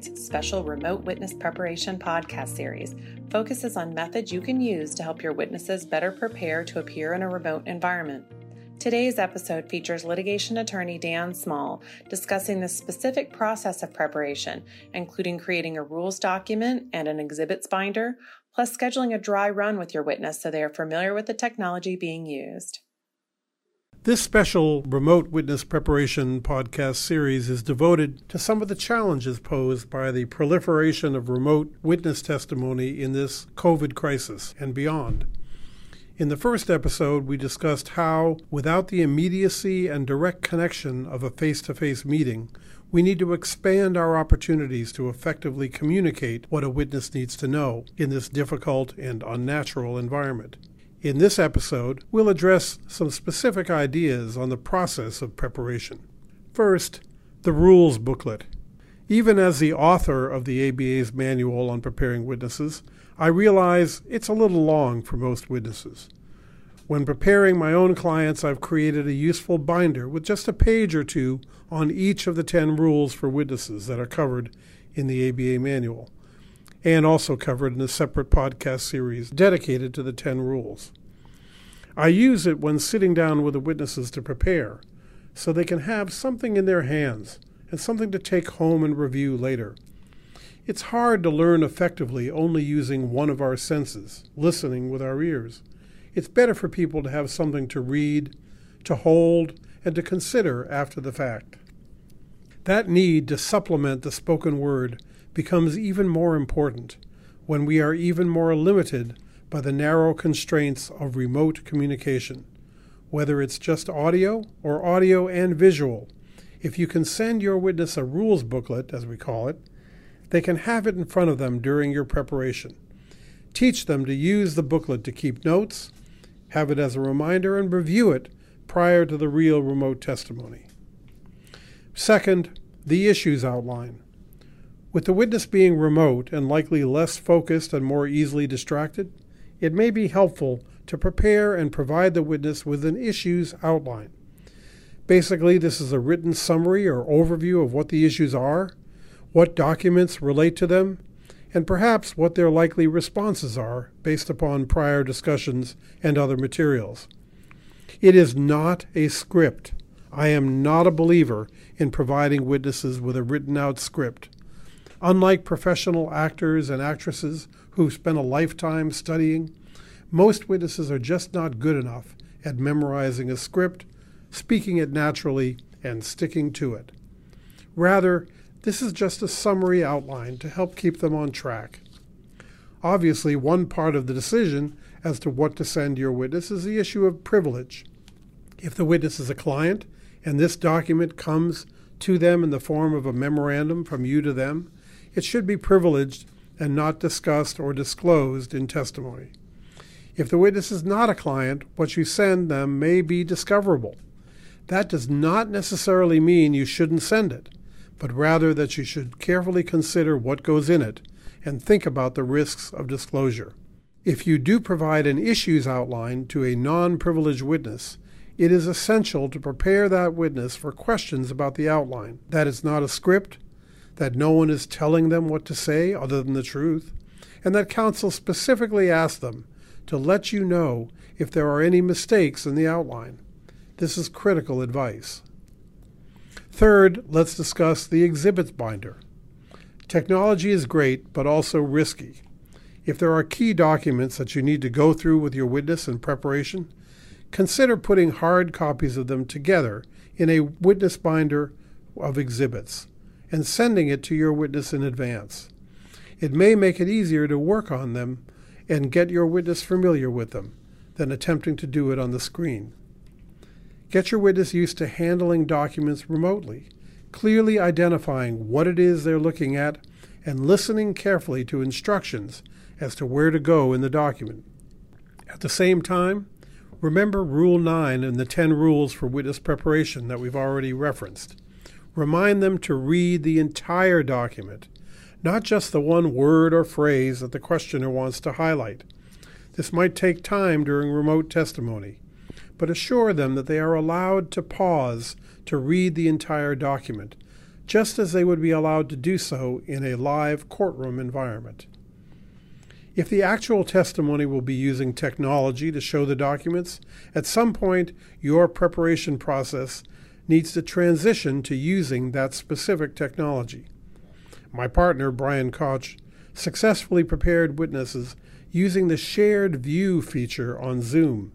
Special remote witness preparation podcast series focuses on methods you can use to help your witnesses better prepare to appear in a remote environment. Today's episode features litigation attorney Dan Small discussing the specific process of preparation, including creating a rules document and an exhibits binder, plus scheduling a dry run with your witness so they are familiar with the technology being used. This special remote witness preparation podcast series is devoted to some of the challenges posed by the proliferation of remote witness testimony in this COVID crisis and beyond. In the first episode, we discussed how, without the immediacy and direct connection of a face to face meeting, we need to expand our opportunities to effectively communicate what a witness needs to know in this difficult and unnatural environment. In this episode, we'll address some specific ideas on the process of preparation. First, the rules booklet. Even as the author of the ABA's manual on preparing witnesses, I realize it's a little long for most witnesses. When preparing my own clients, I've created a useful binder with just a page or two on each of the 10 rules for witnesses that are covered in the ABA manual, and also covered in a separate podcast series dedicated to the 10 rules. I use it when sitting down with the witnesses to prepare, so they can have something in their hands and something to take home and review later. It's hard to learn effectively only using one of our senses, listening with our ears. It's better for people to have something to read, to hold, and to consider after the fact. That need to supplement the spoken word becomes even more important when we are even more limited by the narrow constraints of remote communication, whether it's just audio or audio and visual. If you can send your witness a rules booklet, as we call it, they can have it in front of them during your preparation. Teach them to use the booklet to keep notes, have it as a reminder, and review it prior to the real remote testimony. Second, the issues outline. With the witness being remote and likely less focused and more easily distracted, it may be helpful to prepare and provide the witness with an issues outline. Basically, this is a written summary or overview of what the issues are what documents relate to them, and perhaps what their likely responses are based upon prior discussions and other materials. It is not a script. I am not a believer in providing witnesses with a written out script. Unlike professional actors and actresses who spend a lifetime studying, most witnesses are just not good enough at memorizing a script, speaking it naturally, and sticking to it. Rather, this is just a summary outline to help keep them on track. Obviously, one part of the decision as to what to send your witness is the issue of privilege. If the witness is a client and this document comes to them in the form of a memorandum from you to them, it should be privileged and not discussed or disclosed in testimony. If the witness is not a client, what you send them may be discoverable. That does not necessarily mean you shouldn't send it but rather that you should carefully consider what goes in it and think about the risks of disclosure. If you do provide an issues outline to a non privileged witness, it is essential to prepare that witness for questions about the outline, That is not a script, that no one is telling them what to say other than the truth, and that counsel specifically asks them to let you know if there are any mistakes in the outline. This is critical advice. Third, let's discuss the exhibits binder. Technology is great, but also risky. If there are key documents that you need to go through with your witness in preparation, consider putting hard copies of them together in a witness binder of exhibits and sending it to your witness in advance. It may make it easier to work on them and get your witness familiar with them than attempting to do it on the screen. Get your witness used to handling documents remotely, clearly identifying what it is they're looking at and listening carefully to instructions as to where to go in the document. At the same time, remember Rule 9 and the 10 rules for witness preparation that we've already referenced. Remind them to read the entire document, not just the one word or phrase that the questioner wants to highlight. This might take time during remote testimony but assure them that they are allowed to pause to read the entire document, just as they would be allowed to do so in a live courtroom environment. If the actual testimony will be using technology to show the documents, at some point your preparation process needs to transition to using that specific technology. My partner, Brian Koch, successfully prepared witnesses using the shared view feature on Zoom.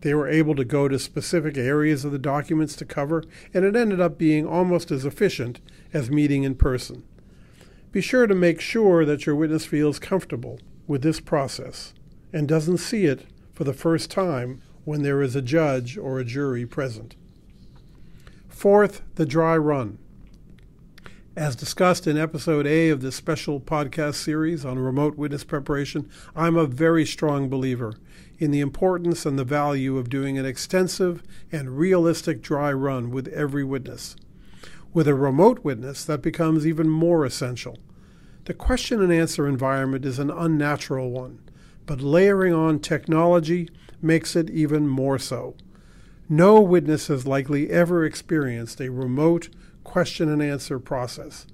They were able to go to specific areas of the documents to cover, and it ended up being almost as efficient as meeting in person. Be sure to make sure that your witness feels comfortable with this process and doesn't see it for the first time when there is a judge or a jury present. Fourth, the dry run. As discussed in episode A of this special podcast series on remote witness preparation, I'm a very strong believer in the importance and the value of doing an extensive and realistic dry run with every witness. With a remote witness, that becomes even more essential. The question and answer environment is an unnatural one, but layering on technology makes it even more so. No witness has likely ever experienced a remote question and answer process,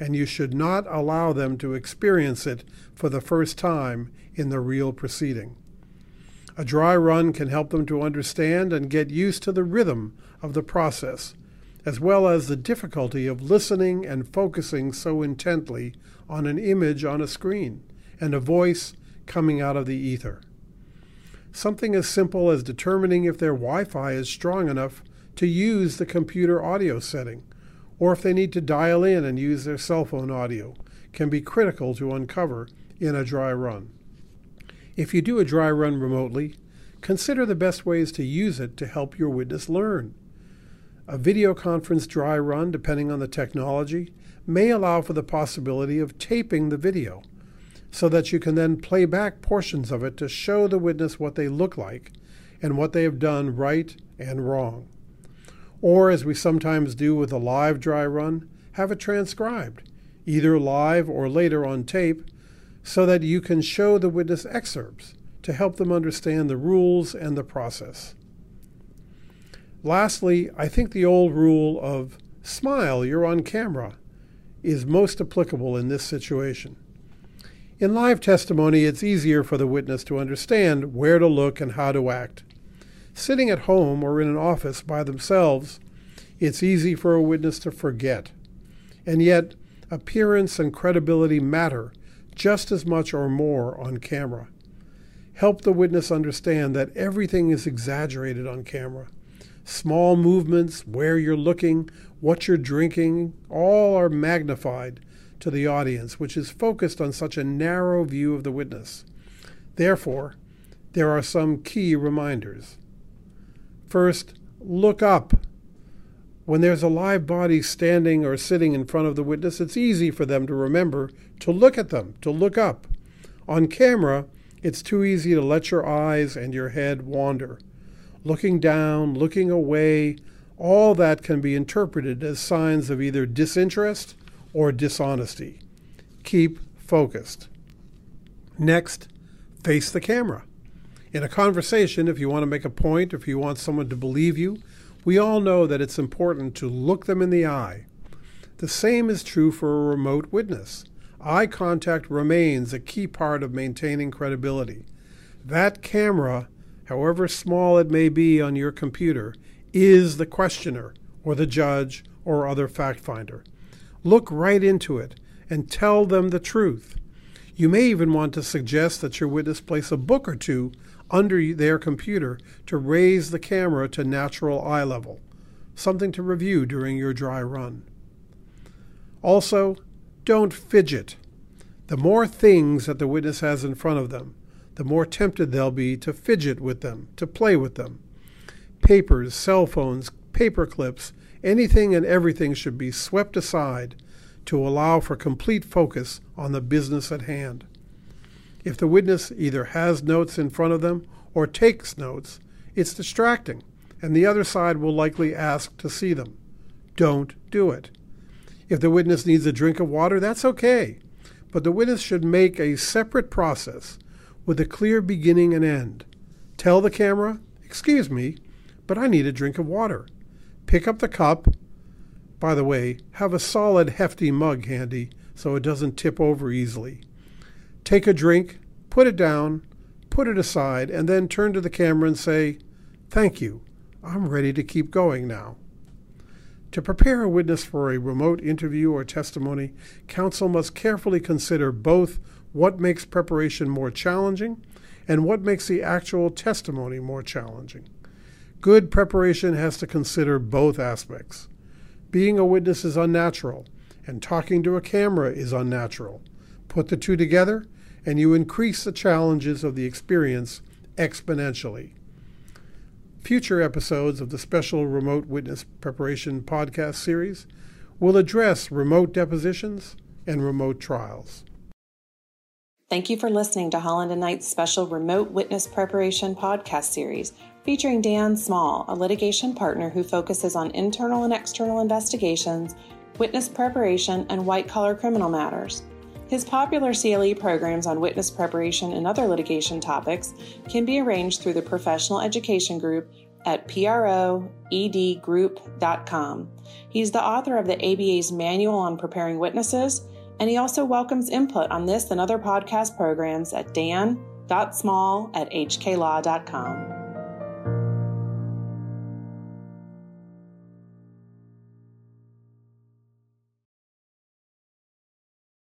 and you should not allow them to experience it for the first time in the real proceeding. A dry run can help them to understand and get used to the rhythm of the process, as well as the difficulty of listening and focusing so intently on an image on a screen and a voice coming out of the ether. Something as simple as determining if their Wi Fi is strong enough to use the computer audio setting or if they need to dial in and use their cell phone audio, can be critical to uncover in a dry run. If you do a dry run remotely, consider the best ways to use it to help your witness learn. A video conference dry run, depending on the technology, may allow for the possibility of taping the video so that you can then play back portions of it to show the witness what they look like and what they have done right and wrong or as we sometimes do with a live dry run, have it transcribed, either live or later on tape, so that you can show the witness excerpts to help them understand the rules and the process. Lastly, I think the old rule of smile, you're on camera, is most applicable in this situation. In live testimony, it's easier for the witness to understand where to look and how to act. Sitting at home or in an office by themselves, it's easy for a witness to forget. And yet, appearance and credibility matter just as much or more on camera. Help the witness understand that everything is exaggerated on camera. Small movements, where you're looking, what you're drinking, all are magnified to the audience, which is focused on such a narrow view of the witness. Therefore, there are some key reminders. First, look up. When there's a live body standing or sitting in front of the witness, it's easy for them to remember to look at them, to look up. On camera, it's too easy to let your eyes and your head wander. Looking down, looking away, all that can be interpreted as signs of either disinterest or dishonesty. Keep focused. Next, face the camera. In a conversation, if you want to make a point, if you want someone to believe you, we all know that it's important to look them in the eye. The same is true for a remote witness. Eye contact remains a key part of maintaining credibility. That camera, however small it may be on your computer, is the questioner or the judge or other fact finder. Look right into it and tell them the truth. You may even want to suggest that your witness place a book or two under their computer to raise the camera to natural eye level, something to review during your dry run. Also, don't fidget. The more things that the witness has in front of them, the more tempted they'll be to fidget with them, to play with them. Papers, cell phones, paper clips, anything and everything should be swept aside to allow for complete focus on the business at hand. If the witness either has notes in front of them or takes notes, it's distracting, and the other side will likely ask to see them. Don't do it. If the witness needs a drink of water, that's okay, but the witness should make a separate process with a clear beginning and end. Tell the camera, Excuse me, but I need a drink of water. Pick up the cup. By the way, have a solid, hefty mug handy so it doesn't tip over easily. Take a drink, put it down, put it aside, and then turn to the camera and say, Thank you. I'm ready to keep going now. To prepare a witness for a remote interview or testimony, counsel must carefully consider both what makes preparation more challenging and what makes the actual testimony more challenging. Good preparation has to consider both aspects. Being a witness is unnatural, and talking to a camera is unnatural. Put the two together, and you increase the challenges of the experience exponentially. Future episodes of the special Remote Witness Preparation podcast series will address remote depositions and remote trials. Thank you for listening to Holland and Knight's special Remote Witness Preparation podcast series featuring Dan Small, a litigation partner who focuses on internal and external investigations, witness preparation, and white collar criminal matters. His popular CLE programs on witness preparation and other litigation topics can be arranged through the professional education group at proedgroup.com. He's the author of the ABA's Manual on Preparing Witnesses, and he also welcomes input on this and other podcast programs at dan.small at hklaw.com.